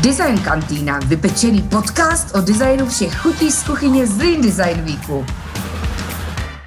Design Kantýna, vypečený podcast o designu všech chutí z kuchyně Zlín Design Weeku.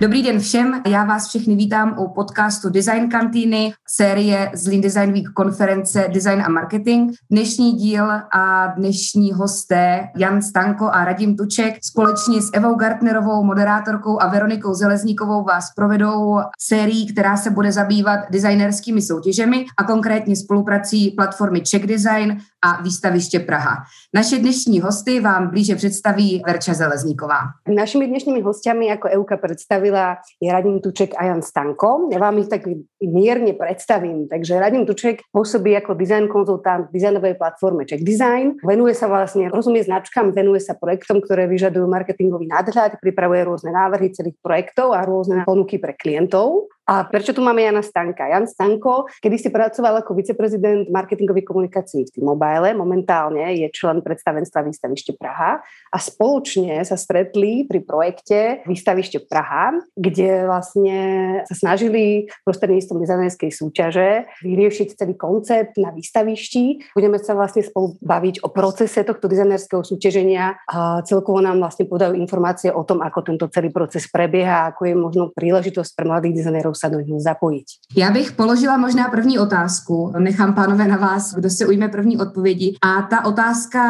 Dobrý den všem, já vás všechny vítám u podcastu Design Kantýny, série z Lean Design Week konference Design a Marketing. Dnešní díl a dnešní hosté Jan Stanko a Radim Tuček společně s Evou Gartnerovou, moderátorkou a Veronikou Zelezníkovou vás provedou sérií, která se bude zabývat designerskými soutěžemi a konkrétně spoluprací platformy Czech Design a výstaviště Praha. Naše dnešní hosty vám blíže představí Verča Zelezníková. Našimi dnešními hostiami, jako Euka představila, je Radim Tuček a Jan Stanko. Já vám ich tak mírně představím. Takže Radim Tuček působí jako design konzultant designové platformy Czech Design. Venuje se vlastně, rozumí značkám, venuje se projektom, které vyžadují marketingový nadhľad, připravuje různé návrhy celých projektov a různé ponuky pre klientov. A prečo tu máme Jana Stanka? Jan Stanko, kedy si pracoval ako viceprezident marketingových komunikácií v T-Mobile, momentálne je člen predstavenstva Výstavište Praha a spoločne sa stretli pri projekte Výstavište Praha, kde vlastne sa snažili prostredníctvom dizajnerskej súťaže vyriešiť celý koncept na výstavišti. Budeme sa vlastne spolu baviť o procese tohto dizajnerského súťaženia a celkovo nám vlastne podajú informácie o tom, ako tento celý proces prebieha, ako je možno príležitosť pre mladých dizajnerov se do něj zapojit. Já bych položila možná první otázku. Nechám pánové na vás, kdo se ujme první odpovědi. A ta otázka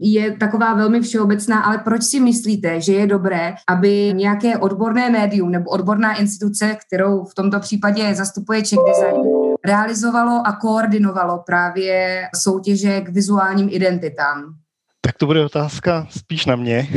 je taková velmi všeobecná, ale proč si myslíte, že je dobré, aby nějaké odborné médium nebo odborná instituce, kterou v tomto případě zastupuje Czech Design, realizovalo a koordinovalo právě soutěže k vizuálním identitám? Tak to bude otázka spíš na mě.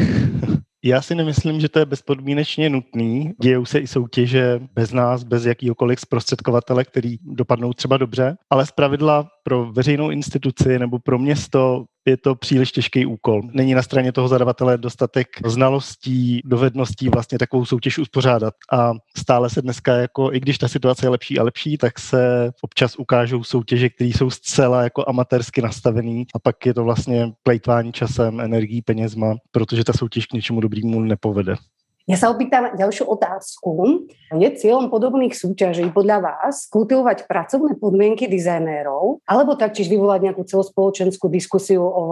Já si nemyslím, že to je bezpodmínečně nutný. Dějou se i soutěže bez nás, bez jakýhokoliv zprostředkovatele, který dopadnou třeba dobře, ale zpravidla pro veřejnou instituci nebo pro město je to příliš těžký úkol. Není na straně toho zadavatele dostatek znalostí, dovedností vlastně takovou soutěž uspořádat. A stále se dneska, jako, i když ta situace je lepší a lepší, tak se občas ukážou soutěže, které jsou zcela jako amatérsky nastavený a pak je to vlastně plejtvání časem, energií, penězma, protože ta soutěž k něčemu dobrému nepovede. Ja sa opýtam ďalšiu otázku. Je cieľom podobných súťaží podľa vás kultivovať pracovné podmienky dizajnérov alebo taktiež vyvolať nejakú celospoločenskú diskusiu o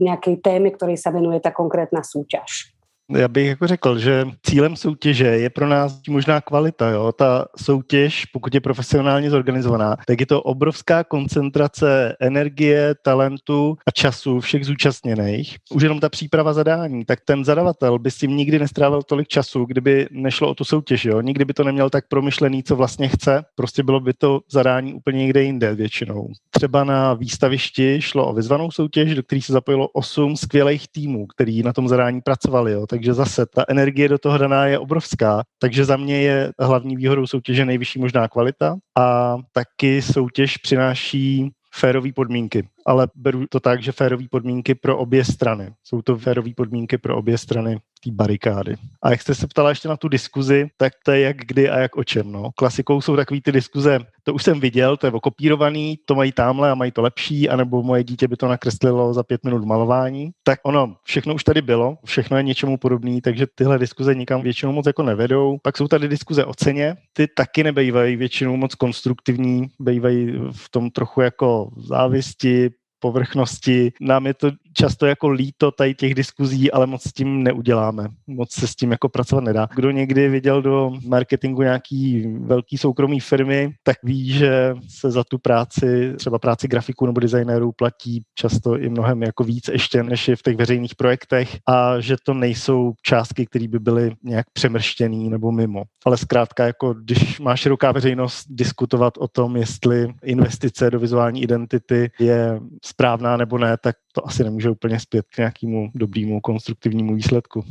nejakej téme, ktorej sa venuje tá konkrétna súťaž? Já bych jako řekl, že cílem soutěže je pro nás možná kvalita. Jo? Ta soutěž, pokud je profesionálně zorganizovaná, tak je to obrovská koncentrace energie, talentu a času všech zúčastněných. Už jenom ta příprava zadání, tak ten zadavatel by si nikdy nestrávil tolik času, kdyby nešlo o tu soutěž. Jo? Nikdy by to neměl tak promyšlený, co vlastně chce. Prostě bylo by to zadání úplně někde jinde většinou. Třeba na výstavišti šlo o vyzvanou soutěž, do které se zapojilo osm skvělých týmů, který na tom zadání pracovali. Jo? Zase ta energie do toho daná je obrovská. Takže za mě je hlavní výhodou soutěže nejvyšší možná kvalita a taky soutěž přináší férové podmínky. Ale beru to tak, že férové podmínky pro obě strany. Jsou to férové podmínky pro obě strany té barikády. A jak jste se ptala ještě na tu diskuzi, tak to je jak kdy a jak o čem. No. Klasikou jsou takové ty diskuze, to už jsem viděl, to je okopírovaný, to mají tamhle a mají to lepší, anebo moje dítě by to nakreslilo za pět minut malování. Tak ono, všechno už tady bylo, všechno je něčemu podobný, takže tyhle diskuze nikam většinou moc jako nevedou. Pak jsou tady diskuze o ceně, ty taky nebejvají většinou moc konstruktivní, bývají v tom trochu jako závisti, povrchnosti. Nám je to často jako líto tady těch diskuzí, ale moc s tím neuděláme. Moc se s tím jako pracovat nedá. Kdo někdy viděl do marketingu nějaký velký soukromý firmy, tak ví, že se za tu práci, třeba práci grafiků nebo designérů platí často i mnohem jako víc ještě, než je v těch veřejných projektech a že to nejsou částky, které by byly nějak přemrštěný nebo mimo. Ale zkrátka, jako když má široká veřejnost diskutovat o tom, jestli investice do vizuální identity je správná nebo ne, tak to asi nemůže úplně zpět k nějakému dobrému konstruktivnímu výsledku.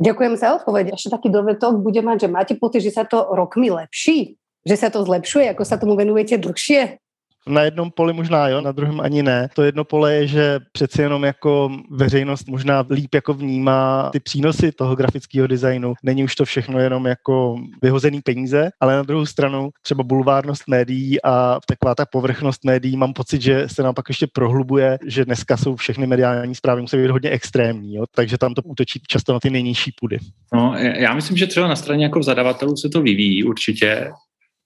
Ďakujem za odpoveď. Ešte taký dovetok bude mať, že máte pocit, že sa to rokmi lepší? Že sa to zlepšuje, ako sa tomu venujete dlhšie? Na jednom poli možná jo, na druhém ani ne. To jedno pole je, že přeci jenom jako veřejnost možná líp jako vnímá ty přínosy toho grafického designu. Není už to všechno jenom jako vyhozený peníze, ale na druhou stranu třeba bulvárnost médií a taková ta povrchnost médií, mám pocit, že se nám pak ještě prohlubuje, že dneska jsou všechny mediální zprávy musí být hodně extrémní, jo? takže tam to útočí často na ty nejnižší půdy. No, já myslím, že třeba na straně jako zadavatelů se to vyvíjí určitě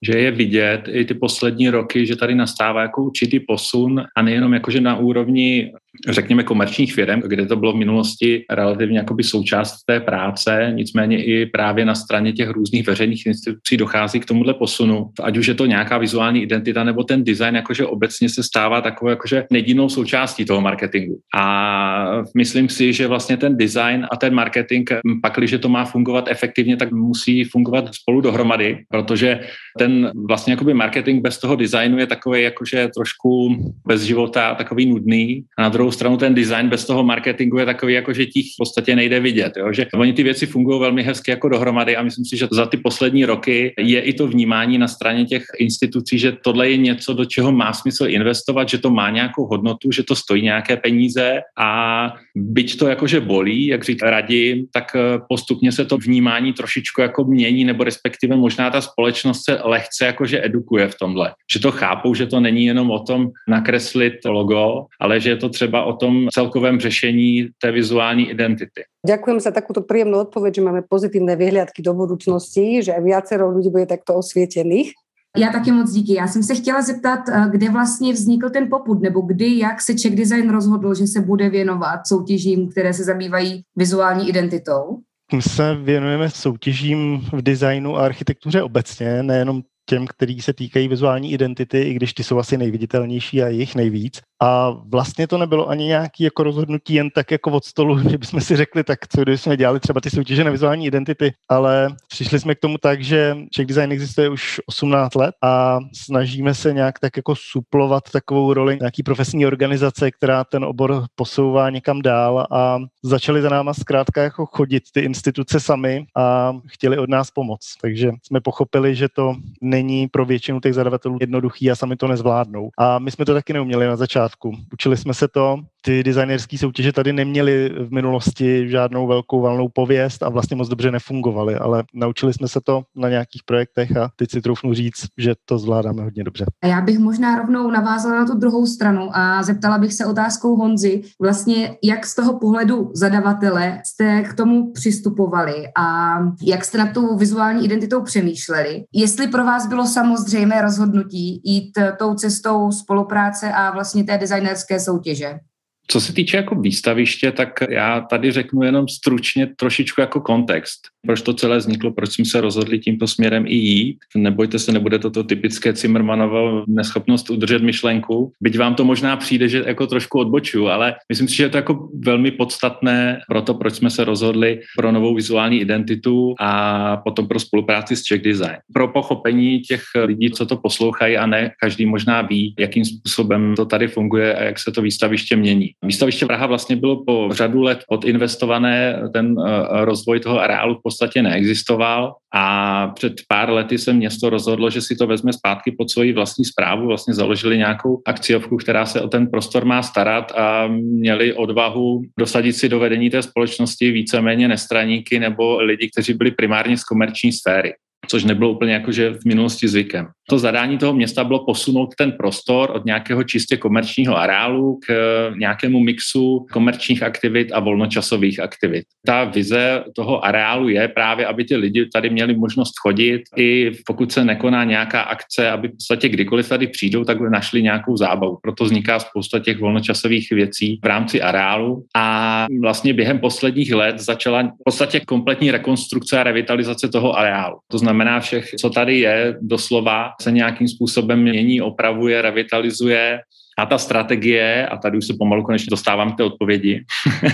že je vidět i ty poslední roky, že tady nastává jako určitý posun a nejenom jakože na úrovni řekněme, komerčních firm, kde to bylo v minulosti relativně jakoby součást té práce, nicméně i právě na straně těch různých veřejných institucí dochází k tomuhle posunu. Ať už je to nějaká vizuální identita nebo ten design, jakože obecně se stává takovou jakože nedílnou součástí toho marketingu. A myslím si, že vlastně ten design a ten marketing, pak, když to má fungovat efektivně, tak musí fungovat spolu dohromady, protože ten vlastně jakoby marketing bez toho designu je takový jakože trošku bez života, takový nudný. A na druhou stranu ten design bez toho marketingu je takový, jako že těch v podstatě nejde vidět. Jo? Že oni ty věci fungují velmi hezky jako dohromady a myslím si, že za ty poslední roky je i to vnímání na straně těch institucí, že tohle je něco, do čeho má smysl investovat, že to má nějakou hodnotu, že to stojí nějaké peníze a byť to jakože bolí, jak říká radím, tak eh, postupně se to vnímání trošičku jako mění, nebo respektive možná ta společnost se lehce jakože edukuje v tomhle. Že to chápou, že to není jenom o tom nakreslit logo, ale že je to třeba o tom celkovém řešení té vizuální identity. Ďakujem za takúto príjemnú odpoveď, že máme pozitívne vyhliadky do budúcnosti, že viacero ľudí bude takto osvietených. Já taky moc díky. Já jsem se chtěla zeptat, eh, kde vlastně vznikl ten poput, nebo kdy, jak se Czech Design rozhodl, že se bude věnovat soutěžím, které se zabývají vizuální identitou? My se věnujeme soutěžím v designu a architektuře obecně, nejenom těm, který se týkají vizuální identity, i když ty jsou asi nejviditelnější a jich nejvíc. A vlastně to nebylo ani nějaký jako rozhodnutí jen tak jako od stolu, že bychom si řekli, tak co když jsme dělali třeba ty soutěže na vizuální identity, ale přišli jsme k tomu tak, že Czech Design existuje už 18 let a snažíme se nějak tak jako suplovat takovou roli nějaký profesní organizace, která ten obor posouvá někam dál a začali za náma zkrátka jako chodit ty instituce sami a chtěli od nás pomoc. Takže jsme pochopili, že to není pro většinu těch zadavatelů jednoduchý a sami to nezvládnou. A my jsme to taky neuměli na začátku. Učili jsme se to, ty designerské soutěže tady neměly v minulosti žádnou velkou valnou pověst a vlastně moc dobře nefungovaly, ale naučili jsme se to na nějakých projektech a teď si troufnu říct, že to zvládáme hodně dobře. A já bych možná rovnou navázala na tu druhou stranu a zeptala bych se otázkou Honzy, vlastně jak z toho pohledu zadavatele jste k tomu přistupovali a jak jste na tou vizuální identitou přemýšleli. Jestli pro vás bylo samozřejmé rozhodnutí jít tou cestou spolupráce a vlastně té designerské soutěže? Co se týče jako výstaviště, tak já tady řeknu jenom stručně trošičku jako kontext. Proč to celé vzniklo, proč jsme se rozhodli tímto směrem i jít. Nebojte se, nebude to typické Zimmermanovo neschopnost udržet myšlenku. Byť vám to možná přijde, že jako trošku odboču, ale myslím si, že je to jako velmi podstatné pro to, proč jsme se rozhodli pro novou vizuální identitu a potom pro spolupráci s Czech Design. Pro pochopení těch lidí, co to poslouchají a ne každý možná ví, jakým způsobem to tady funguje a jak se to výstaviště mění. Výstaviště Praha vlastně bylo po řadu let odinvestované, ten eh, rozvoj toho areálu v podstatě neexistoval a před pár lety se město rozhodlo, že si to vezme zpátky pod svoji vlastní zprávu, vlastně založili nějakou akciovku, která se o ten prostor má starat a měli odvahu dosadit si do vedení té společnosti víceméně nestraníky nebo lidi, kteří byli primárně z komerční sféry což nebylo úplně jakože v minulosti zvykem. To zadání toho města bylo posunout ten prostor od nějakého čistě komerčního areálu k nějakému mixu komerčních aktivit a volnočasových aktivit. Ta vize toho areálu je právě, aby ti lidi tady měli možnost chodit, i pokud se nekoná nějaká akce, aby v podstatě kdykoliv tady přijdou, tak by našli nějakou zábavu. Proto vzniká spousta těch volnočasových věcí v rámci areálu a vlastně během posledních let začala v podstatě kompletní rekonstrukce a revitalizace toho areálu. To znamená, znamená, všech, co tady je, doslova se nějakým způsobem mění, opravuje, revitalizuje a ta strategie, a tady už se pomalu konečně dostávám k té odpovědi,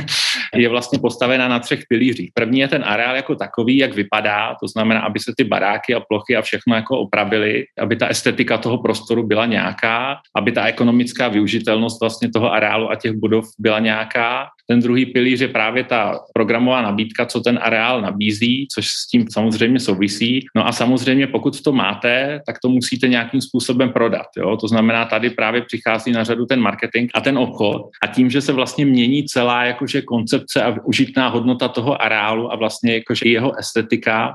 je vlastně postavená na třech pilířích. První je ten areál jako takový, jak vypadá, to znamená, aby se ty baráky a plochy a všechno jako opravily, aby ta estetika toho prostoru byla nějaká, aby ta ekonomická využitelnost vlastně toho areálu a těch budov byla nějaká. Ten druhý pilíř je právě ta programová nabídka, co ten areál nabízí, což s tím samozřejmě souvisí. No a samozřejmě, pokud to máte, tak to musíte nějakým způsobem prodat. Jo? To znamená, tady právě přichází na řadu ten marketing a ten obchod. A tím, že se vlastně mění celá jakože koncepce a užitná hodnota toho areálu a vlastně jakože jeho estetika,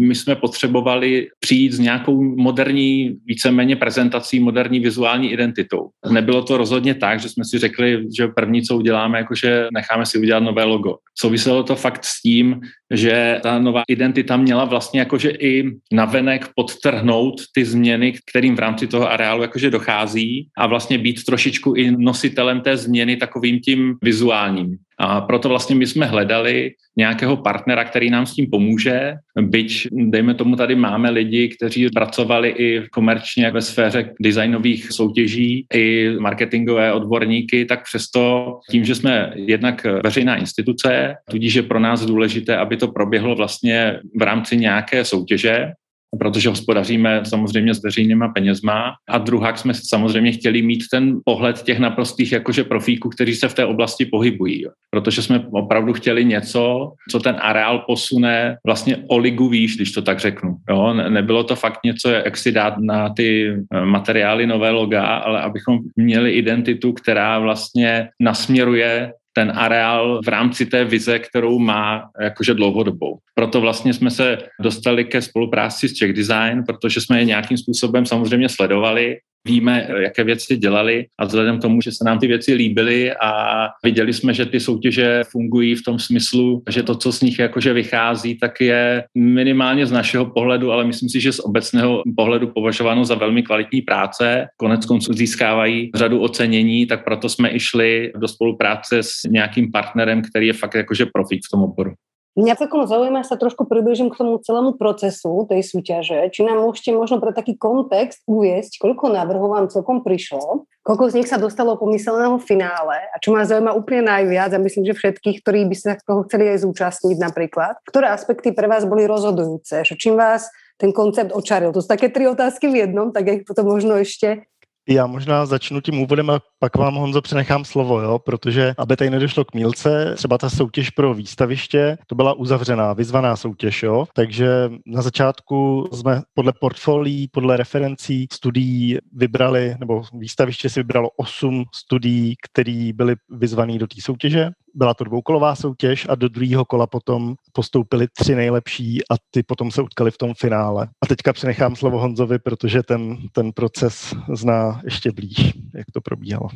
my jsme potřebovali přijít s nějakou moderní, víceméně prezentací, moderní vizuální identitou. Nebylo to rozhodně tak, že jsme si řekli, že první, co uděláme, jakože necháme si udělat nové logo. Souviselo to fakt s tím, že ta nová identita měla vlastně jakože i navenek podtrhnout ty změny, kterým v rámci toho areálu jakože dochází a vlastně být trošičku i nositelem té změny takovým tím vizuálním. A proto vlastně my jsme hledali nějakého partnera, který nám s tím pomůže. Byť, dejme tomu, tady máme lidi, kteří pracovali i komerčně ve sféře designových soutěží, i marketingové odborníky, tak přesto tím, že jsme jednak veřejná instituce, tudíž je pro nás důležité, aby to proběhlo vlastně v rámci nějaké soutěže, protože hospodaříme samozřejmě s veřejnýma penězma. A druhá jsme samozřejmě chtěli mít ten pohled těch naprostých jakože profíků, kteří se v té oblasti pohybují. Protože jsme opravdu chtěli něco, co ten areál posune vlastně o ligu výš, když to tak řeknu. Jo? Nebylo to fakt něco, jak si dát na ty eh, materiály nové loga, ale abychom měli identitu, která vlastně nasměruje ten areál v rámci té vize, kterou má jakože dlouhodobou. Proto vlastně jsme se dostali ke spolupráci s Czech Design, protože jsme je nějakým způsobem samozřejmě sledovali víme, jaké věci dělali a vzhledem k tomu, že se nám ty věci líbily a viděli jsme, že ty soutěže fungují v tom smyslu, že to, co z nich jakože vychází, tak je minimálně z našeho pohledu, ale myslím si, že z obecného pohledu považováno za velmi kvalitní práce. Konec konců získávají řadu ocenění, tak proto jsme i šli do spolupráce s nějakým partnerem, který je fakt jakože profík v tom oboru. Mňa celkom zaujíma, sa trošku približím k tomu celému procesu tej súťaže. Či nám môžete možno pre taký kontext uviesť, koľko návrhov vám celkom prišlo, koľko z nich sa dostalo pomyselného finále a čo ma zaujíma úplne najviac a myslím, že všetkých, ktorí by sa toho chceli aj zúčastniť napríklad, ktoré aspekty pre vás boli rozhodujúce, že čím vás ten koncept očaril. To sú také tri otázky v jednom, tak jak potom možno ešte já možná začnu tím úvodem a pak vám, Honzo, přenechám slovo, jo? protože aby tady nedošlo k mílce, třeba ta soutěž pro výstaviště, to byla uzavřená, vyzvaná soutěž, jo? takže na začátku jsme podle portfolií, podle referencí studií vybrali, nebo výstaviště si vybralo osm studií, které byly vyzvané do té soutěže byla to dvoukolová soutěž a do druhého kola potom postoupili tři nejlepší a ty potom se utkali v tom finále. A teďka přenechám slovo Honzovi, protože ten, ten proces zná ještě blíž, jak to probíhalo.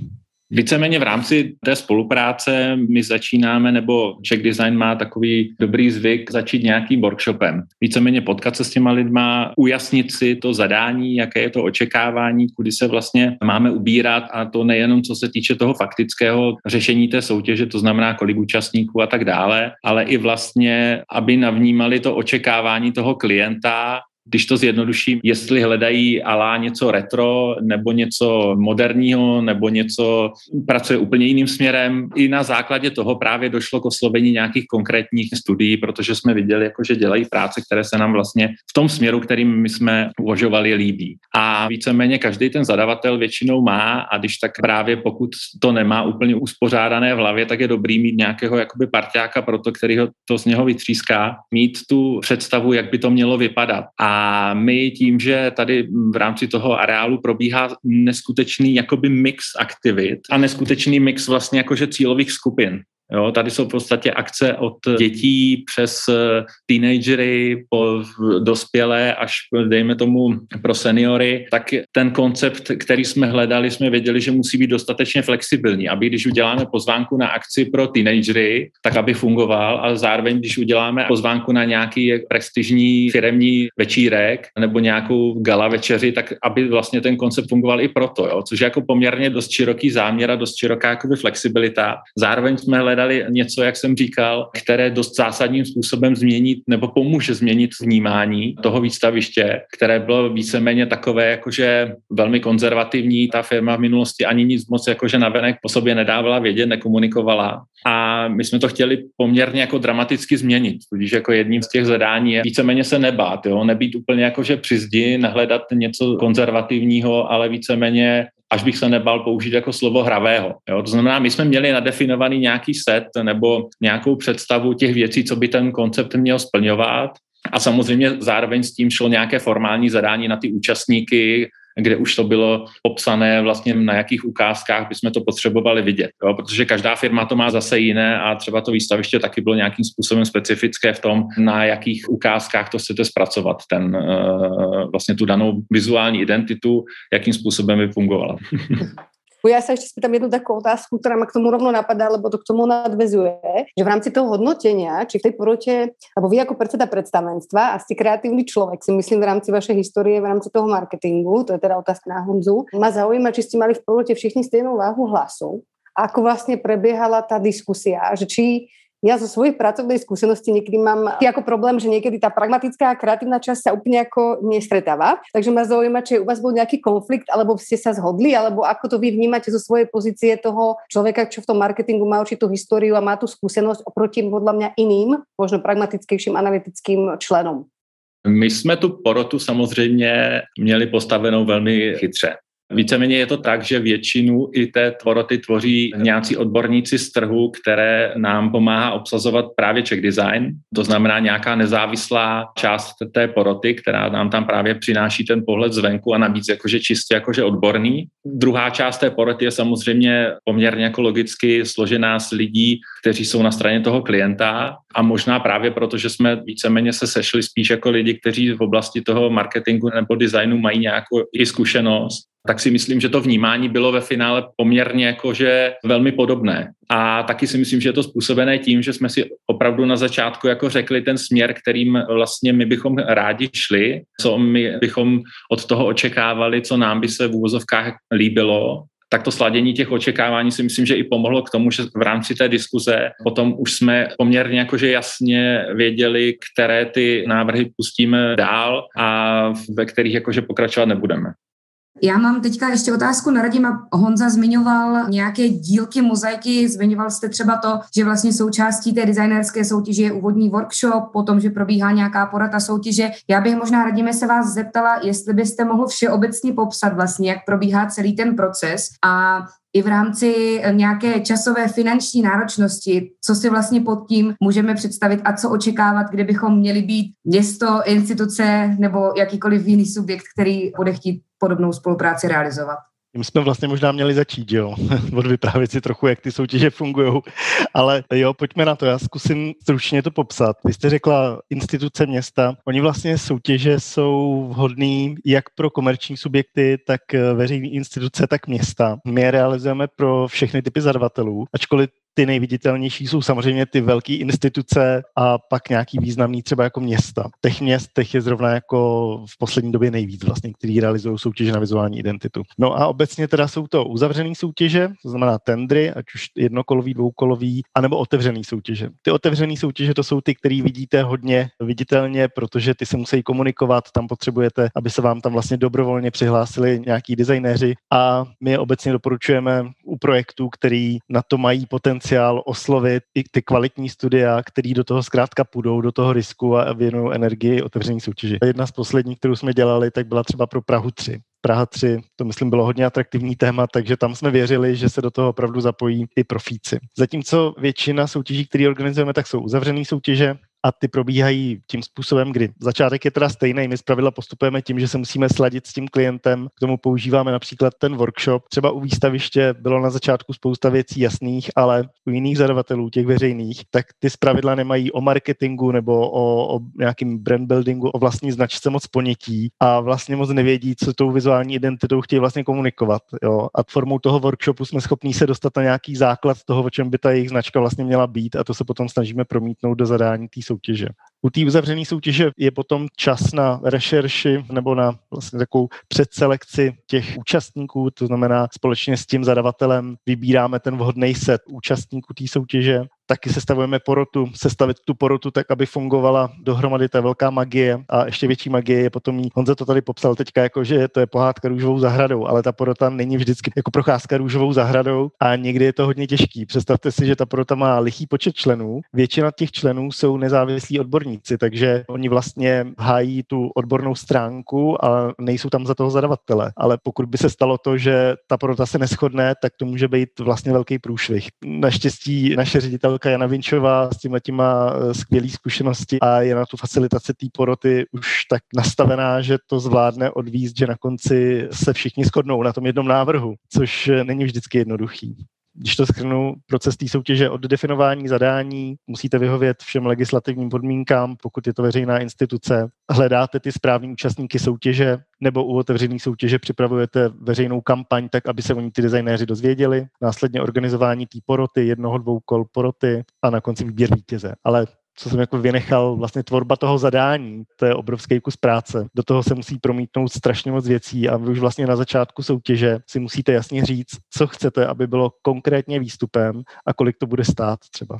Víceméně v rámci té spolupráce my začínáme, nebo Czech Design má takový dobrý zvyk začít nějakým workshopem. Víceméně potkat se s těma lidma, ujasnit si to zadání, jaké je to očekávání, kudy se vlastně máme ubírat a to nejenom co se týče toho faktického řešení té soutěže, to znamená kolik účastníků a tak dále, ale i vlastně, aby navnímali to očekávání toho klienta, když to zjednoduším, jestli hledají alá něco retro, nebo něco moderního, nebo něco pracuje úplně jiným směrem. I na základě toho právě došlo k oslovení nějakých konkrétních studií, protože jsme viděli, jako, že dělají práce, které se nám vlastně v tom směru, kterým my jsme uvažovali, líbí. A víceméně každý ten zadavatel většinou má, a když tak právě pokud to nemá úplně uspořádané v hlavě, tak je dobrý mít nějakého jakoby parťáka pro to, který ho to z něho vytříská, mít tu představu, jak by to mělo vypadat. A a my tím, že tady v rámci toho areálu probíhá neskutečný jakoby mix aktivit a neskutečný mix vlastně jakože cílových skupin. Jo, tady jsou v podstatě akce od dětí přes eh, teenagery po dospělé až, dejme tomu, pro seniory, tak ten koncept, který jsme hledali, jsme věděli, že musí být dostatečně flexibilní, aby když uděláme pozvánku na akci pro teenagery, tak aby fungoval, a zároveň, když uděláme pozvánku na nějaký prestižní firemní večírek nebo nějakou gala večeři, tak aby vlastně ten koncept fungoval i proto, jo, což je jako poměrně dost široký záměr a dost široká jakoby flexibilita. Zároveň jsme hledali hledali něco, jak jsem říkal, které dost zásadním způsobem změní nebo pomůže změnit vnímání toho výstaviště, které bylo víceméně takové jakože velmi konzervativní. Ta firma v minulosti ani nic moc jakože navenek po sobě nedávala vědět, nekomunikovala. A my jsme to chtěli poměrně jako dramaticky změnit. Tudíž jako jedním z těch zadání je víceméně se nebát, jo? nebýt úplně jakože při zdi, nehledat něco konzervativního, ale víceméně až bych se nebal použít jako slovo hravého. Jo? To znamená, my jsme měli nadefinovaný nějaký set nebo nějakou představu těch věcí, co by ten koncept měl splňovat. A samozřejmě zároveň s tím šlo nějaké formální zadání na ty účastníky, kde už to bylo popsané vlastně na jakých ukázkách bychom to potřebovali vidět. Jo? Protože každá firma to má zase jiné a třeba to výstaviště taky bylo nějakým způsobem specifické v tom, na jakých ukázkách to chcete zpracovat, ten, uh, vlastně tu danou vizuální identitu, jakým způsobem by fungovala. Ja sa ešte spýtam jednu takú otázku, ktorá ma k tomu rovno napadá, lebo to k tomu nadvezuje, že v rámci toho hodnotenia, či v tej porote, alebo vy ako predseda predstavenstva a ste kreatívny človek, si myslím v rámci vašej histórie, v rámci toho marketingu, to je teda otázka na Honzu, ma zaujíma, či ste mali v porote všichni stejnú váhu hlasu, ako vlastne prebiehala tá diskusia, že či ja zo svojej pracovnej skúsenosti niekedy mám ako problém, že niekedy tá pragmatická a kreatívna časť sa úplne ako nestretáva. Takže ma zaujíma, či u vás bol nejaký konflikt, alebo ste sa zhodli, alebo ako to vy vnímate zo svojej pozície toho človeka, čo v tom marketingu má určitú históriu a má tú skúsenosť oproti podľa mňa iným, možno pragmatickejším analytickým členom. My jsme tu porotu samozřejmě měli postavenou velmi chytře. Víceméně je to tak, že většinu i té tvoroty tvoří nějací odborníci z trhu, které nám pomáhá obsazovat právě check design, to znamená nějaká nezávislá část té poroty, která nám tam právě přináší ten pohled zvenku a navíc jakože čistě jakože odborný. Druhá část té poroty je samozřejmě poměrně jako logicky složená z lidí, kteří jsou na straně toho klienta a možná právě proto, že jsme víceméně se sešli spíš jako lidi, kteří v oblasti toho marketingu nebo designu mají nějakou i zkušenost, tak si myslím, že to vnímání bylo ve finále poměrně jakože velmi podobné. A taky si myslím, že je to způsobené tím, že jsme si opravdu na začátku jako řekli ten směr, kterým vlastně my bychom rádi šli, co my bychom od toho očekávali, co nám by se v úvozovkách líbilo tak to sladění těch očekávání si myslím, že i pomohlo k tomu, že v rámci té diskuze potom už jsme poměrně jakože jasně věděli, které ty návrhy pustíme dál a ve kterých jakože pokračovat nebudeme. Já mám teďka ještě otázku na Radima. Honza zmiňoval nějaké dílky mozaiky, zmiňoval jste třeba to, že vlastně součástí té designerské soutěže je úvodní workshop, potom, že probíhá nějaká porata soutěže. Já bych možná Radime se vás zeptala, jestli byste mohl všeobecně popsat vlastně, jak probíhá celý ten proces a i v rámci nějaké časové finanční náročnosti, co si vlastně pod tím můžeme představit a co očekávat, kde bychom měli být město, instituce nebo jakýkoliv jiný subjekt, který bude chtít podobnou spolupráci realizovat. Tím jsme vlastně možná měli začít, jo, od vyprávět si trochu, jak ty soutěže fungují. Ale jo, pojďme na to, já zkusím stručně to popsat. Vy jste řekla instituce města, oni vlastně soutěže jsou vhodný jak pro komerční subjekty, tak veřejné instituce, tak města. My je realizujeme pro všechny typy zadavatelů, ačkoliv ty nejviditelnější jsou samozřejmě ty velké instituce a pak nějaký významný třeba jako města. Těch měst těch je zrovna jako v poslední době nejvíc vlastně, který realizují soutěže na vizuální identitu. No a obecně teda jsou to uzavřené soutěže, to znamená tendry, ať už jednokolový, dvoukolový, anebo otevřené soutěže. Ty otevřené soutěže to jsou ty, které vidíte hodně viditelně, protože ty se musí komunikovat, tam potřebujete, aby se vám tam vlastně dobrovolně přihlásili nějaký designéři a my obecně doporučujeme u projektů, který na to mají potenciál potenciál oslovit i ty kvalitní studia, který do toho zkrátka půjdou, do toho risku a věnují energii otevření soutěži. Jedna z posledních, kterou jsme dělali, tak byla třeba pro Prahu 3. Praha 3, to myslím bylo hodně atraktivní téma, takže tam jsme věřili, že se do toho opravdu zapojí i profíci. Zatímco většina soutěží, které organizujeme, tak jsou uzavřené soutěže, a ty probíhají tím způsobem, kdy začátek je teda stejný. My zpravidla postupujeme tím, že se musíme sladit s tím klientem. K tomu používáme například ten workshop. Třeba u výstaviště bylo na začátku spousta věcí jasných, ale u jiných zadavatelů, těch veřejných, tak ty zpravidla nemají o marketingu nebo o, o nějakým brand buildingu, o vlastní značce moc ponětí a vlastně moc nevědí, co tou vizuální identitou chtějí vlastně komunikovat. Jo. A formou toho workshopu jsme schopní se dostat na nějaký základ toho, o čem by ta jejich značka vlastně měla být a to se potom snažíme promítnout do zadání té soutěže. U té uzavřené soutěže je potom čas na rešerši nebo na vlastně takovou předselekci těch účastníků, to znamená společně s tím zadavatelem vybíráme ten vhodný set účastníků té soutěže taky sestavujeme porotu, sestavit tu porotu tak, aby fungovala dohromady ta velká magie a ještě větší magie je potom jí, Honza to tady popsal teďka jako, že to je pohádka růžovou zahradou, ale ta porota není vždycky jako procházka růžovou zahradou a někdy je to hodně těžký. Představte si, že ta porota má lichý počet členů, většina těch členů jsou nezávislí odborníci, takže oni vlastně hájí tu odbornou stránku a nejsou tam za toho zadavatele. Ale pokud by se stalo to, že ta porota se neschodne, tak to může být vlastně velký průšvih. Naštěstí naše ředitel ředitelka Jana Vinčová s tím má eh, skvělé zkušenosti a je na tu facilitaci té poroty už tak nastavená, že to zvládne odvízt, že na konci se všichni shodnou na tom jednom návrhu, což není vždycky jednoduchý. Když to schrnu, proces té soutěže od definování zadání musíte vyhovět všem legislativním podmínkám, pokud je to veřejná instituce. Hledáte ty správní účastníky soutěže nebo u otevřené soutěže připravujete veřejnou kampaň, tak aby se o ní ty designéři dozvěděli. Následně organizování té poroty, jednoho, dvou kol poroty a na konci výběr vítěze. Ale co jsem jako vynechal, vlastně tvorba toho zadání, to je obrovský kus práce. Do toho se musí promítnout strašně moc věcí a vy už vlastně na začátku soutěže si musíte jasně říct, co chcete, aby bylo konkrétně výstupem a kolik to bude stát třeba.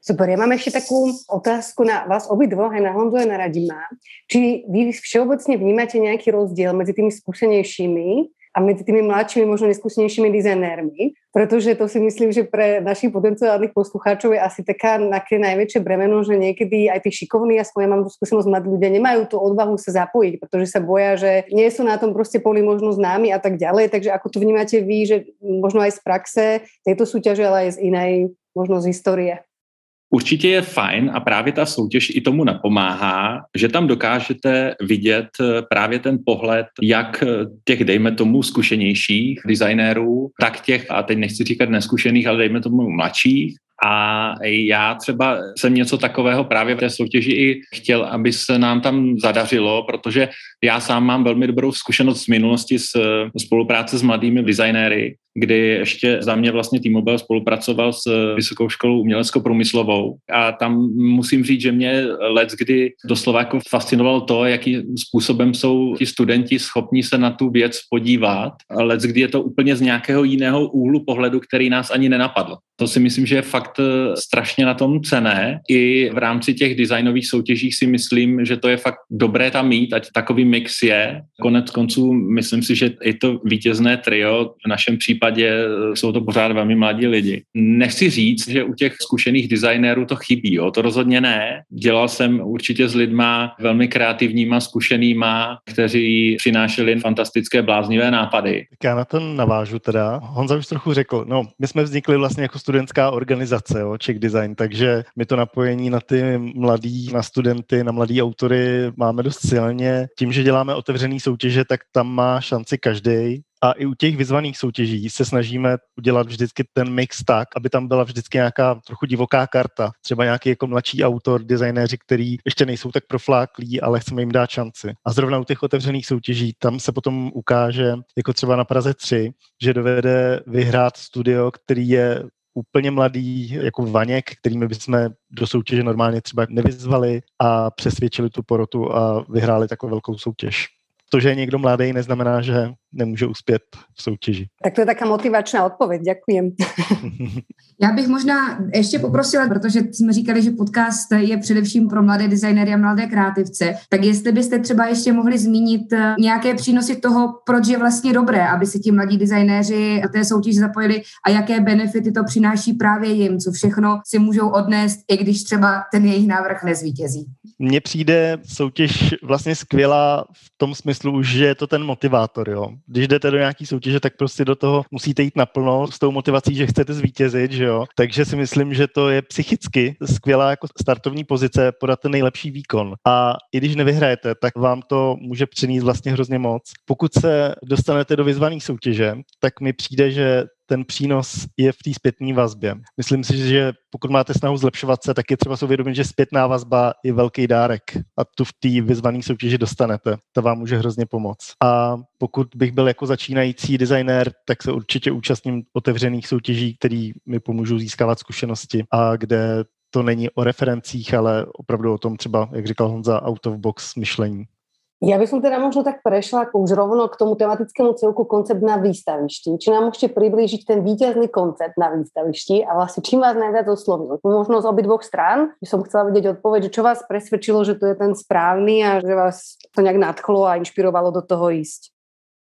Super, ja mám ešte takú otázku na vás obidvoch, aj na Honzu, aj na Radima. Či vy všeobecne vnímate nejaký rozdiel medzi tými skúsenejšími a medzi tými mladšími, možno neskúsenejšími dizajnérmi, pretože to si myslím, že pre našich potenciálnych poslucháčov je asi taká také najväčšie bremeno, že niekedy aj tí šikovní, aspoň ja mám tú skúsenosť, mladí ľudia nemajú tú odvahu sa zapojiť, pretože sa boja, že nie sú na tom proste poli možno známi a tak ďalej. Takže ako to vnímate vy, že možno aj z praxe tejto súťaže, ale aj z inej, možno z histórie? Určitě je fajn a právě ta soutěž i tomu napomáhá, že tam dokážete vidět eh, právě ten pohled, jak eh, těch, dejme tomu, zkušenějších designérů, tak těch, a teď nechci říkat neskušených, ale dejme tomu mladších, a já třeba jsem něco takového právě v té soutěži i chtěl, aby se nám tam zadařilo, protože já sám mám velmi dobrou zkušenost z minulosti s spolupráce s mladými designéry, kdy ještě za mě vlastně T-Mobile spolupracoval s Vysokou školou umělecko-průmyslovou a tam musím říct, že mě let, kdy doslova jako fascinovalo to, jakým způsobem jsou ti studenti schopni se na tu věc podívat, let, kdy je to úplně z nějakého jiného úhlu pohledu, který nás ani nenapadl. To si myslím, že je fakt eh, strašně na tom cené. I v rámci těch designových soutěží si myslím, že to je fakt dobré tam mít, ať takový mix je. Konec konců myslím si, že i to vítězné trio, v našem případě eh, jsou to pořád velmi mladí lidi. Nechci říct, že u těch zkušených designérů to chybí, jo? to rozhodně ne. Dělal jsem určitě s lidma velmi kreativníma, zkušenýma, kteří přinášeli fantastické bláznivé nápady. Tak já na to navážu teda. Honza už trochu řekl, no my jsme vznikli vlastně jako studentská organizace, jo, Czech Design, takže my to napojení na ty mladý, na studenty, na mladý autory máme dost silně. Tím, že děláme otevřený soutěže, tak tam má šanci každý. A i u těch vyzvaných soutěží se snažíme udělat vždycky ten mix tak, aby tam byla vždycky nějaká trochu divoká karta. Třeba nějaký jako mladší autor, designéři, který ještě nejsou tak profláklí, ale chceme jim dát šanci. A zrovna u těch otevřených soutěží tam se potom ukáže, jako třeba na Praze 3, že dovede vyhrát studio, který je úplně mladý, jako Vaněk, kterými bychom do soutěže normálně třeba nevyzvali a přesvědčili tu porotu a vyhráli takovou velkou soutěž. To, že je někdo mladý, neznamená, že nemůže uspět v soutěži. Tak to je taká motivačná odpověď, děkujem. Já bych možná ještě poprosila, protože jsme říkali, že podcast je především pro mladé designery a mladé kreativce, tak jestli byste třeba ještě mohli zmínit eh, nějaké přínosy toho, proč je vlastně dobré, aby se ti mladí designéři té soutěže zapojili a jaké benefity to přináší právě jim, co všechno si můžou odnést, i když třeba ten jejich návrh nezvítězí. Mně přijde soutěž vlastně skvělá v tom smyslu, že je to ten motivátor. Jo? Když jdete do nějaký soutěže, tak prostě do toho musíte jít naplno s tou motivací, že chcete zvítězit, že jo. Takže si myslím, že to je psychicky skvělá jako startovní pozice podat ten nejlepší výkon. A i když nevyhrajete, tak vám to může přinést vlastně hrozně moc. Pokud se dostanete do vyzvané soutěže, tak mi přijde, že ten přínos je v té zpětné vazbě. Myslím si, že pokud máte snahu zlepšovat se, tak je třeba si uvědomit, že zpětná vazba je velký dárek a tu v té vyzvané soutěži dostanete. To vám může hrozně pomoct. A pokud bych byl jako začínající designér, tak se určitě účastním otevřených soutěží, které mi pomůžou získávat zkušenosti a kde to není o referencích, ale opravdu o tom třeba, jak říkal Honza, out of box myšlení. Ja by som teda možno tak prešla už rovno k tomu tematickému celku koncept na výstavišti. Či nám môžete priblížiť ten výťazný koncept na výstavišti a vlastne čím vás najviac oslovil? Možno z obidvoch strán by som chcela vedieť odpoveď, čo vás presvedčilo, že to je ten správný a že vás to nějak nadchlo a inšpirovalo do toho ísť?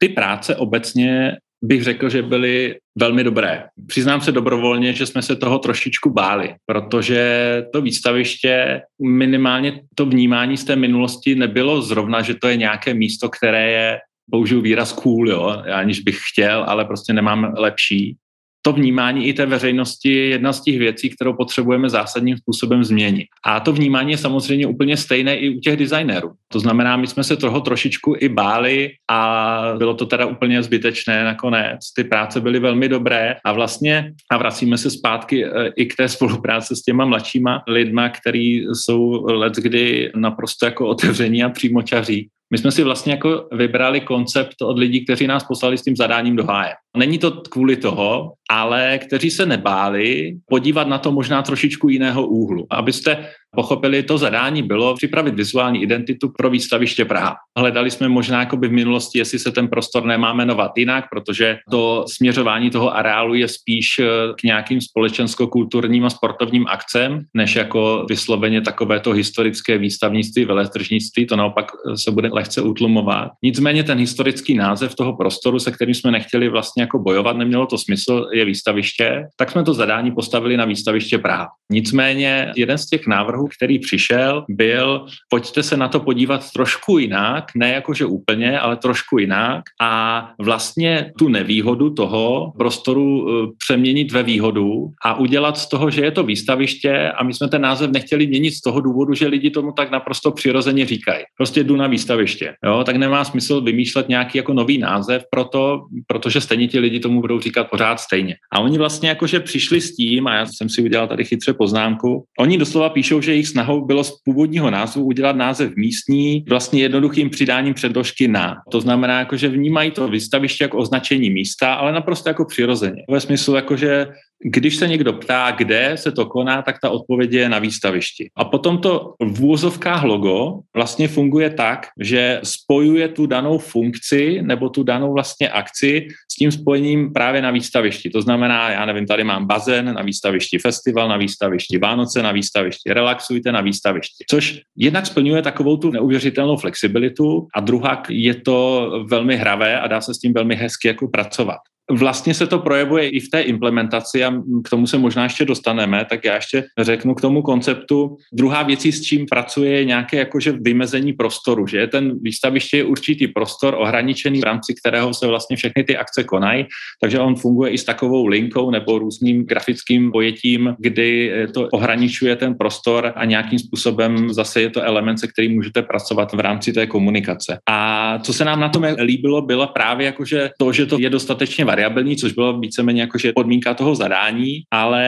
Ty práce obecně bych řekl, že byly velmi dobré. Přiznám se dobrovolně, že jsme se toho trošičku báli, protože to výstaviště, minimálně to vnímání z té minulosti nebylo zrovna, že to je nějaké místo, které je použiju výraz cool, jo, aniž bych chtěl, ale prostě nemám lepší. To vnímání i té veřejnosti je jedna z těch věcí, kterou potřebujeme zásadním způsobem změnit. A to vnímání je samozřejmě úplně stejné i u těch designérů. To znamená, my jsme se toho trošičku i báli a bylo to teda úplně zbytečné nakonec. Ty práce byly velmi dobré a vlastně a vracíme se zpátky eh, i k té spolupráci s těma mladšíma lidma, který jsou let kdy naprosto jako otevření a přímočaří. My jsme si vlastně jako vybrali koncept od lidí, kteří nás poslali s tím zadáním do háje. Není to kvůli toho, ale kteří se nebáli podívat na to možná trošičku jiného úhlu. Abyste pochopili, to zadání bylo připravit vizuální identitu pro výstaviště Praha. Hledali jsme možná jako by v minulosti, jestli se ten prostor nemá jmenovat jinak, protože to směřování toho areálu je spíš eh, k nějakým společensko-kulturním a sportovním akcem, než jako vysloveně takové to historické výstavnictví, veletržnictví, to naopak eh, se bude lehce utlumovat. Nicméně ten historický název toho prostoru, se kterým jsme nechtěli vlastně jako bojovat, nemělo to smysl, je výstaviště, tak jsme to zadání postavili na výstaviště Praha. Nicméně jeden z těch návrhů, který přišel, byl, pojďte se na to podívat trošku jinak, ne jakože úplně, ale trošku jinak a vlastně tu nevýhodu toho prostoru eh, přeměnit ve výhodu a udělat z toho, že je to výstaviště a my jsme ten název nechtěli měnit z toho důvodu, že lidi tomu tak naprosto přirozeně říkají. Prostě jdu na výstaviště. Jo? Tak nemá smysl vymýšlet nějaký jako nový název, proto, protože stejně ti lidi tomu budou říkat pořád stejně. A oni vlastně jakože přišli s tím, a já jsem si udělal tady chytře poznámku, oni doslova píšou, že jejich snahou bylo z původního názvu udělat název místní vlastně jednoduchým přidáním předložky na. To znamená, jakože vnímají to výstaviště jako označení místa, ale naprosto jako přirozeně. Ve smyslu, jakože když se někdo ptá, kde se to koná, tak ta odpověď je na výstavišti. A potom to v úvozovkách logo vlastně funguje tak, že spojuje tu danou funkci nebo tu danou vlastně akci s tím spojením právě na výstavišti. To znamená, já nevím, tady mám bazén na výstavišti festival, na výstavišti Vánoce, na výstavišti relaxujte na výstavišti. Což jednak splňuje takovou tu neuvěřitelnou flexibilitu a druhá je to velmi hravé a dá se s tím velmi hezky jako pracovat. Vlastně se to projevuje i v té implementaci a k tomu se možná ještě dostaneme, tak já ještě řeknu k tomu konceptu. Druhá věc, s čím pracuje, je nějaké jakože vymezení prostoru, že ten výstaviště je určitý prostor ohraničený, v rámci kterého se vlastně všechny ty akce konají, takže on funguje i s takovou linkou nebo různým grafickým pojetím, kdy to ohraničuje ten prostor a nějakým způsobem zase je to element, se kterým můžete pracovat v rámci té komunikace. A co se nám na tom líbilo, bylo právě jakože to, že to je dostatečně variabilní, což bylo víceméně jakože podmínka toho zadání, ale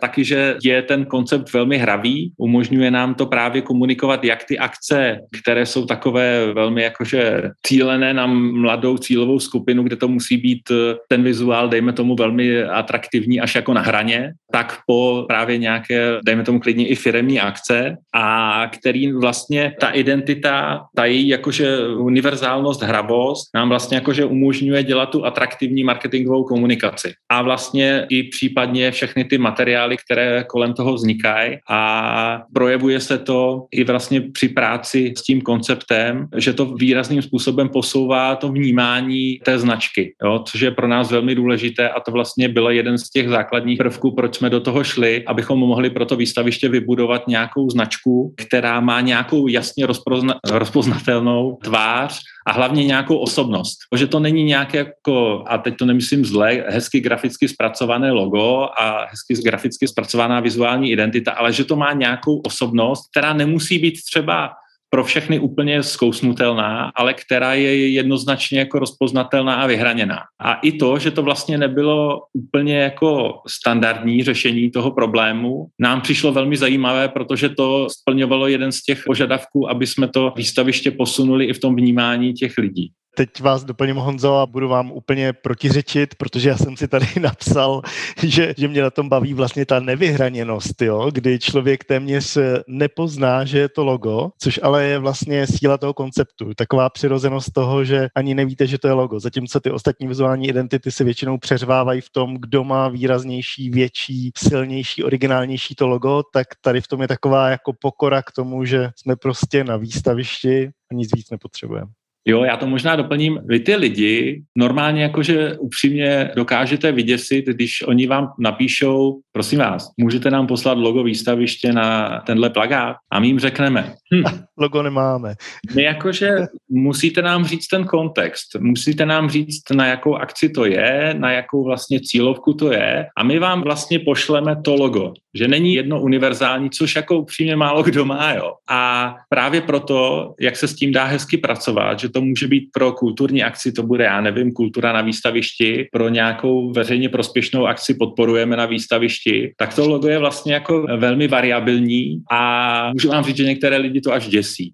taky, že je ten koncept velmi hravý, umožňuje nám to právě komunikovat, jak ty akce, které jsou takové velmi jakože cílené na mladou cílovou skupinu, kde to musí být eh, ten vizuál, dejme tomu velmi atraktivní až jako na hraně, tak po právě nějaké, dejme tomu klidně i firemní akce a který vlastně ta identita, ta její jakože univerzálnost, hravost nám vlastně jakože umožňuje dělat tu atraktivní marketing marketingovou komunikaci. A vlastně i případně všechny ty materiály, které kolem toho vznikají a projevuje se to i vlastně při práci s tím konceptem, že to výrazným způsobem posouvá to vnímání té značky, jo, což je pro nás velmi důležité a to vlastně byl jeden z těch základních prvků, proč jsme do toho šli, abychom mohli pro to výstaviště vybudovat nějakou značku, která má nějakou jasně rozpozna- rozpoznatelnou tvář a hlavně nějakou osobnost. Že to není nějaké jako, a teď to nemyslím zle, hezky graficky zpracované logo a hezky graficky zpracovaná vizuální identita, ale že to má nějakou osobnost, která nemusí být třeba pro všechny úplně zkousnutelná, ale která je jednoznačně jako rozpoznatelná a vyhraněná. A i to, že to vlastně nebylo úplně jako standardní řešení toho problému, nám přišlo velmi zajímavé, protože to splňovalo jeden z těch požadavků, aby jsme to výstaviště posunuli i v tom vnímání těch lidí teď vás doplním Honzo a budu vám úplně protiřečit, protože já jsem si tady napsal, že, že mě na tom baví vlastně ta nevyhraněnost, jo, kdy člověk téměř nepozná, že je to logo, což ale je vlastně síla toho konceptu. Taková přirozenost toho, že ani nevíte, že to je logo. Zatímco ty ostatní vizuální identity se většinou přeřvávají v tom, kdo má výraznější, větší, silnější, originálnější to logo, tak tady v tom je taková jako pokora k tomu, že jsme prostě na výstavišti a nic víc nepotřebujeme. Jo, já to možná doplním. Vy ty lidi normálně jakože upřímně dokážete vyděsit, když oni vám napíšou, prosím vás, můžete nám poslat logo výstaviště na tenhle plagát? A my jim řekneme, hm, logo nemáme. My jakože musíte nám říct ten kontext, musíte nám říct, na jakou akci to je, na jakou vlastně cílovku to je. A my vám vlastně pošleme to logo, že není jedno univerzální, což jako upřímně málo kdo má, jo. A právě proto, jak se s tím dá hezky pracovat, že to může být pro kulturní akci, to bude, já nevím, kultura na výstavišti, pro nějakou veřejně prospěšnou akci podporujeme na výstavišti, tak to logo je vlastně jako velmi variabilní a můžu vám říct, že některé lidi to až děsí.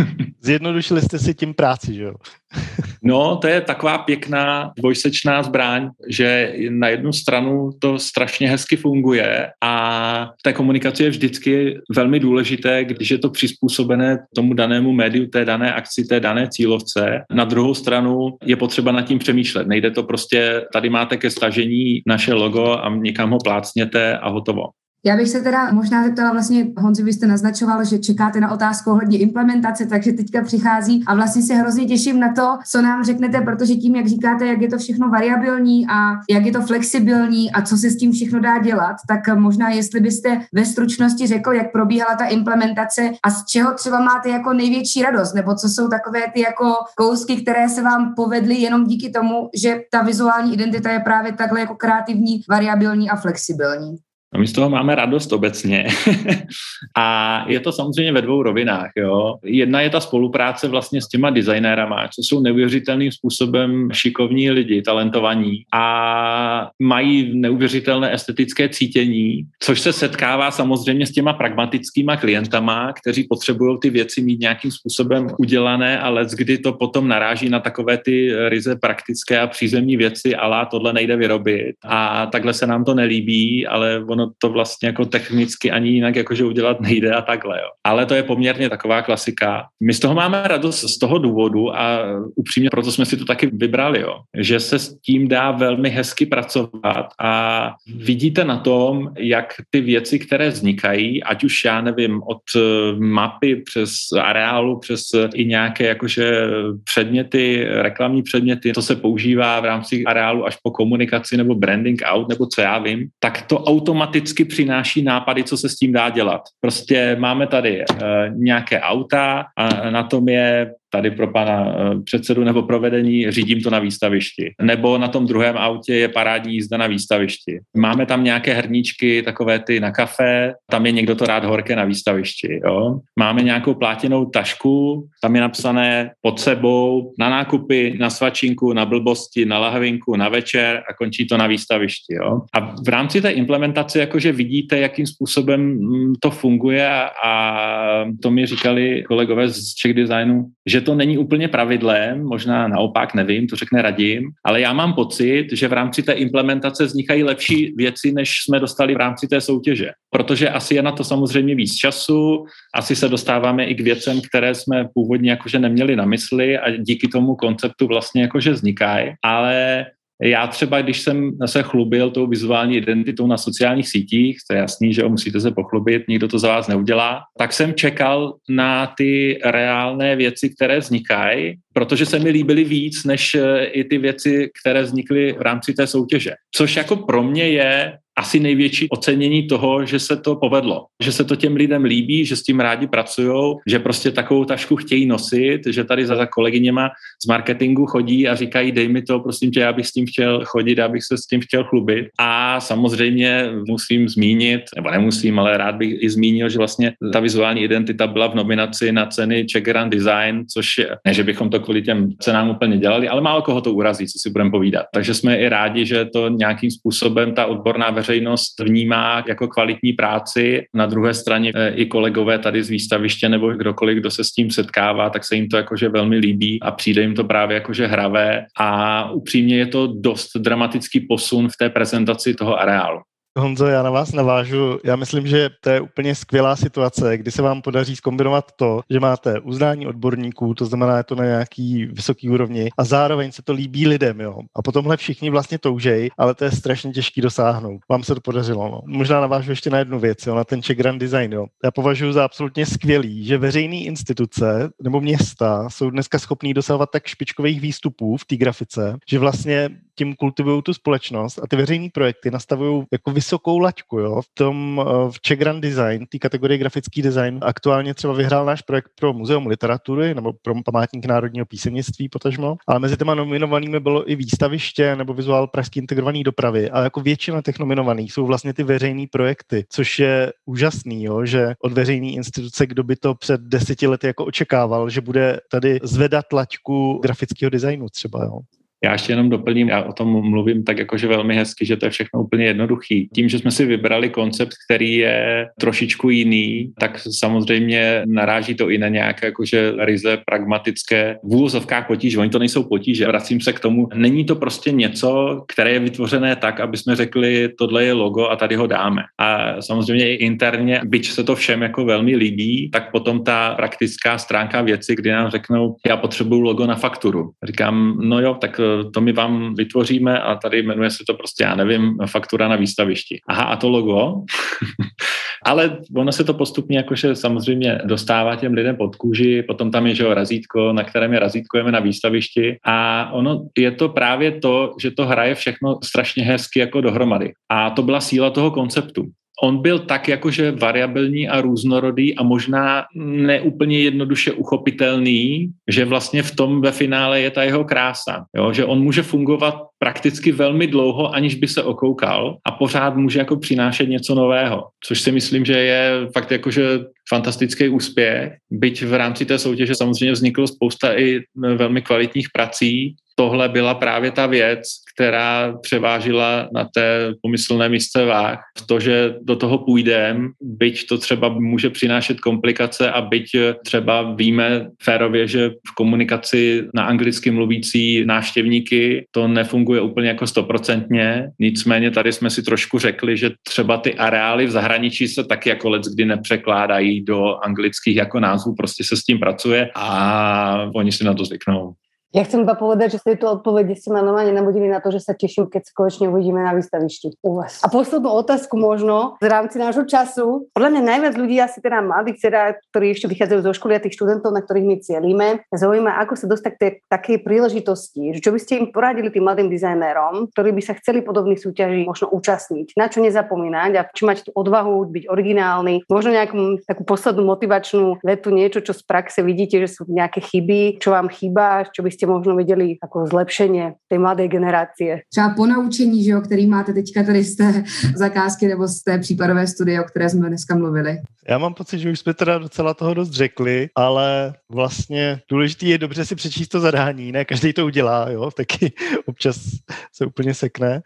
Zjednodušili jste si tím práci, že jo? No, to je taková pěkná dvojsečná zbraň, že na jednu stranu to strašně hezky funguje a v té komunikaci je vždycky velmi důležité, když je to přizpůsobené tomu danému médiu, té dané akci, té dané cílovce. Na druhou stranu je potřeba nad tím přemýšlet. Nejde to prostě, tady máte ke stažení naše logo a někam ho plácněte a hotovo. Já bych se teda možná zeptala vlastně, Honzi, vy jste naznačoval, že čekáte na otázku ohledně implementace, takže teďka přichází a vlastně se hrozně těším na to, co nám řeknete, protože tím, jak říkáte, jak je to všechno variabilní a jak je to flexibilní a co se s tím všechno dá dělat, tak možná jestli byste ve stručnosti řekl, jak probíhala ta implementace a z čeho třeba máte jako největší radost, nebo co jsou takové ty jako kousky, které se vám povedly jenom díky tomu, že ta vizuální identita je právě takhle jako kreativní, variabilní a flexibilní. No my z toho máme radost obecně. a je to samozřejmě ve dvou rovinách. Jo. Jedna je ta spolupráce vlastně s těma designérama, co jsou neuvěřitelným způsobem šikovní lidi, talentovaní a mají neuvěřitelné estetické cítění, což se setkává samozřejmě s těma pragmatickýma klientama, kteří potřebují ty věci mít nějakým způsobem udělané, ale kdy to potom naráží na takové ty ryze praktické a přízemní věci, ale tohle nejde vyrobit a takhle se nám to nelíbí, ale ono ono to vlastně jako technicky ani jinak jakože udělat nejde a takhle. Jo. Ale to je poměrně taková klasika. My z toho máme radost z toho důvodu a upřímně proto jsme si to taky vybrali, jo. že se s tím dá velmi hezky pracovat a vidíte na tom, jak ty věci, které vznikají, ať už já nevím, od eh, mapy přes areálu, přes i nějaké jakože předměty, reklamní předměty, to se používá v rámci areálu až po komunikaci nebo branding out, nebo co já vím, tak to automaticky automaticky přináší nápady, co se s tím dá dělat. Prostě máme tady uh, nějaké auta a na tom je tady pro pana eh, předsedu nebo provedení, řídím to na výstavišti. Nebo na tom druhém autě je parádní jízda na výstavišti. Máme tam nějaké hrníčky, takové ty na kafe, tam je někdo to rád horké na výstavišti. Jo? Máme nějakou plátěnou tašku, tam je napsané pod sebou na nákupy, na svačinku, na blbosti, na lahvinku, na večer a končí to na výstavišti. Jo? A v rámci té implementace jakože vidíte, jakým způsobem mm, to funguje a to mi říkali kolegové z Czech Designu, že že to není úplně pravidlem, možná naopak, nevím, to řekne Radim, ale já mám pocit, že v rámci té implementace vznikají lepší věci, než jsme dostali v rámci té soutěže. Protože asi je na to samozřejmě víc času, asi se dostáváme i k věcem, které jsme původně jakože neměli na mysli a díky tomu konceptu vlastně jakože vznikají, ale já třeba, když jsem se chlubil tou vizuální identitou na sociálních sítích, to je jasný, že musíte se pochlubit, nikdo to za vás neudělá, tak jsem čekal na ty reálné věci, které vznikají, protože se mi líbily víc, než eh, i ty věci, které vznikly v rámci té soutěže. Což jako pro mě je asi největší ocenění toho, že se to povedlo, že se to těm lidem líbí, že s tím rádi pracují, že prostě takovou tašku chtějí nosit, že tady za kolegyněma z marketingu chodí a říkají, dej mi to, prosím tě, já bych s tím chtěl chodit, já bych se s tím chtěl chlubit. A samozřejmě musím zmínit, nebo nemusím, ale rád bych i zmínil, že vlastně ta vizuální identita byla v nominaci na ceny Czech Grand Design, což je, ne, že bychom to kvůli těm cenám úplně dělali, ale málo koho to urazí, co si budeme povídat. Takže jsme i rádi, že to nějakým způsobem ta odborná veřejnost vnímá jako kvalitní práci. Na druhé straně eh, i kolegové tady z výstaviště nebo kdokoliv, kdo se s tím setkává, tak se jim to jakože velmi líbí a přijde jim to právě jakože hravé a upřímně je to dost dramatický posun v té prezentaci toho areálu. Honzo, já na vás navážu. Já myslím, že to je úplně skvělá situace, kdy se vám podaří skombinovat to, že máte uznání odborníků, to znamená, je to na nějaký vysoký úrovni a zároveň se to líbí lidem, jo. A potomhle všichni vlastně toužej, ale to je strašně těžký dosáhnout. Vám se to podařilo, no. Možná navážu ještě na jednu věc, jo, na ten Czech Grand Design, jo. Já považuji za absolutně skvělý, že veřejné instituce nebo města jsou dneska schopní dosahovat tak špičkových výstupů v té grafice, že vlastně tím kultivují tu společnost a ty veřejné projekty nastavují jako vysokou laťku. Jo? V tom eh, v Czech Grand Design, té kategorii grafický design, aktuálně třeba vyhrál náš projekt pro Muzeum literatury nebo pro památník národního písemnictví potažmo, ale mezi těma nominovanými bylo i výstaviště nebo vizuál pražský integrovaný dopravy. A jako většina těch nominovaných jsou vlastně ty veřejné projekty, což je úžasný, jo? že od veřejné instituce, kdo by to před deseti lety jako očekával, že bude tady zvedat laťku grafického designu třeba. Jo? Já ještě jenom doplním, já o tom mluvím tak jakože velmi hezky, že to je všechno úplně jednoduchý. Tím, že jsme si vybrali koncept, který je trošičku jiný, tak samozřejmě naráží to i na nějaké jakože ryze pragmatické v úvozovkách potíže. Oni to nejsou potíže. Vracím se k tomu. Není to prostě něco, které je vytvořené tak, aby jsme řekli, tohle je logo a tady ho dáme. A samozřejmě i interně, byť se to všem jako velmi líbí, tak potom ta praktická stránka věci, kdy nám řeknou, já potřebuju logo na fakturu. Říkám, no jo, tak to my vám vytvoříme a tady jmenuje se to prostě, já nevím, faktura na výstavišti. Aha, a to logo? Ale ono se to postupně jakože samozřejmě dostává těm lidem pod kůži, potom tam je, že jo, razítko, na kterém je razítkujeme na výstavišti a ono je to právě to, že to hraje všechno strašně hezky jako dohromady. A to byla síla toho konceptu on byl tak jakože variabilní a různorodý a možná neúplně jednoduše uchopitelný, že vlastně v tom ve finále je ta jeho krása. Jo? Že on může fungovat prakticky velmi dlouho, aniž by se okoukal a pořád může jako přinášet něco nového, což si myslím, že je fakt jakože fantastický úspěch. Byť v rámci té soutěže samozřejmě vzniklo spousta i velmi kvalitních prací, tohle byla právě ta věc, která převážila na té pomyslné místce váh. V to, že do toho půjdem, byť to třeba může přinášet komplikace a byť třeba víme férově, že v komunikaci na anglicky mluvící návštěvníky to nefunguje úplně jako stoprocentně. Nicméně tady jsme si trošku řekli, že třeba ty areály v zahraničí se taky jako let kdy nepřekládají do anglických jako názvů, prostě se s tím pracuje a oni si na to zvyknou. Ja chcem iba povedať, že z tejto odpovede ste ma normálne nabudili na to, že sa teším, keď sa konečne uvidíme na výstavišti u vás. A poslednú otázku možno v rámci nášho času. Podľa mňa najviac ľudí, asi teda mladých, teda, ktorí ešte vychádzajú zo školy a tých študentov, na ktorých my cielíme, zaujíma, ako sa dostať k takej príležitosti. Že čo by ste im poradili tým mladým dizajnérom, ktorí by sa chceli podobných súťaží možno účastniť, na čo nezapomínať a či mať tú odvahu byť originálny, možno nejakú takú poslednú motivačnú vetu, niečo, čo z praxe vidíte, že sú nejaké chyby, čo vám chýba, čo by ste ste možno viděli jako zlepšení té mladé generácie. Třeba po naučení, že jo, který máte teďka tady z té zakázky nebo z té případové studie, o které jsme dneska mluvili. Já mám pocit, že už jsme teda docela toho dost řekli, ale vlastně důležité je dobře si přečíst to zadání, ne každý to udělá, jo, taky občas se úplně sekne.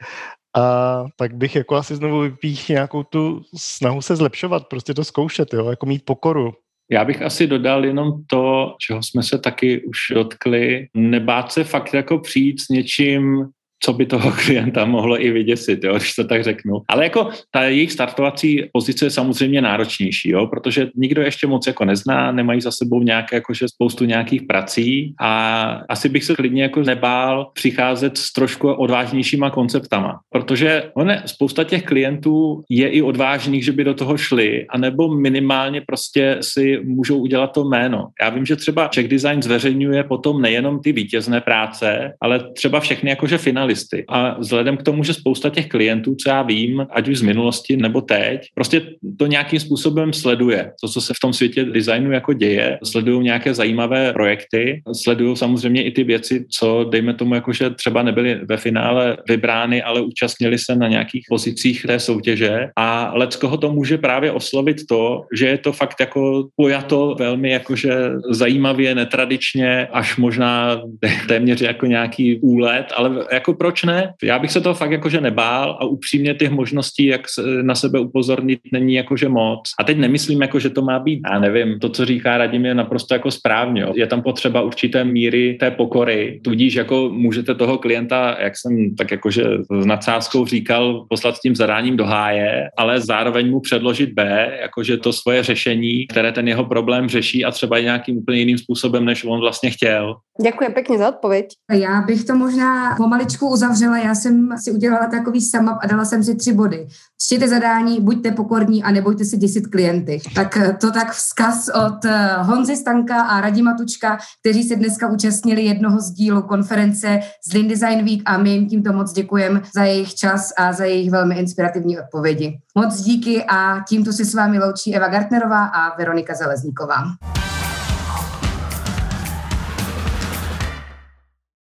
A tak bych jako asi znovu vypích nějakou tu snahu se zlepšovat, prostě to zkoušet, jo, jako mít pokoru já bych asi dodal jenom to, čeho jsme se taky už dotkli, nebát se fakt jako přijít s něčím, co by toho klienta mohlo i vyděsit, jo, když to tak řeknu. Ale jako ta jejich startovací pozice je samozřejmě náročnější, jo, protože nikdo ještě moc jako nezná, nemají za sebou nějaké jakože spoustu nějakých prací a asi bych se klidně jako nebál přicházet s trošku odvážnějšíma konceptama, protože one, spousta těch klientů je i odvážných, že by do toho šli, anebo minimálně prostě si můžou udělat to jméno. Já vím, že třeba Czech Design zveřejňuje potom nejenom ty vítězné práce, ale třeba všechny jakože finalisty listy. A vzhledem k tomu, že spousta těch klientů, co já vím, ať už z minulosti nebo teď, prostě to nějakým způsobem sleduje. To, co se v tom světě designu jako děje, sledují nějaké zajímavé projekty, sledují samozřejmě i ty věci, co dejme tomu, jako že třeba nebyly ve finále vybrány, ale účastnili se na nějakých pozicích té soutěže a leckoho to může právě oslovit to, že je to fakt jako pojato velmi jakože zajímavě, netradičně, až možná téměř jako nějaký úlet, ale jako proč ne? Já bych se toho fakt jakože nebál a upřímně těch možností, jak na sebe upozornit, není jakože moc. A teď nemyslím, jako, že to má být, já nevím, to, co říká Radim, je naprosto jako správně. Jo. Je tam potřeba určité míry té pokory, tudíž jako můžete toho klienta, jak jsem tak jakože s nadsázkou říkal, poslat s tím zadáním do háje, ale zároveň mu předložit B, jakože to svoje řešení, které ten jeho problém řeší a třeba i nějakým úplně jiným způsobem, než on vlastně chtěl. Děkuji pěkně za odpověď. Já bych to možná pomaličku uzavřela. Já jsem si udělala takový sum a dala jsem si tři body. Čtěte zadání, buďte pokorní a nebojte se děsit klienty. Tak eh, to tak vzkaz od eh, Honzy Stanka a Radima Tučka, kteří se dneska účastnili jednoho z dílu konference z Lean Design Week a my jim tímto moc děkujeme za jejich čas a za jejich velmi inspirativní odpovědi. Moc díky a tímto se s vámi loučí Eva Gartnerová a Veronika Zelezníková.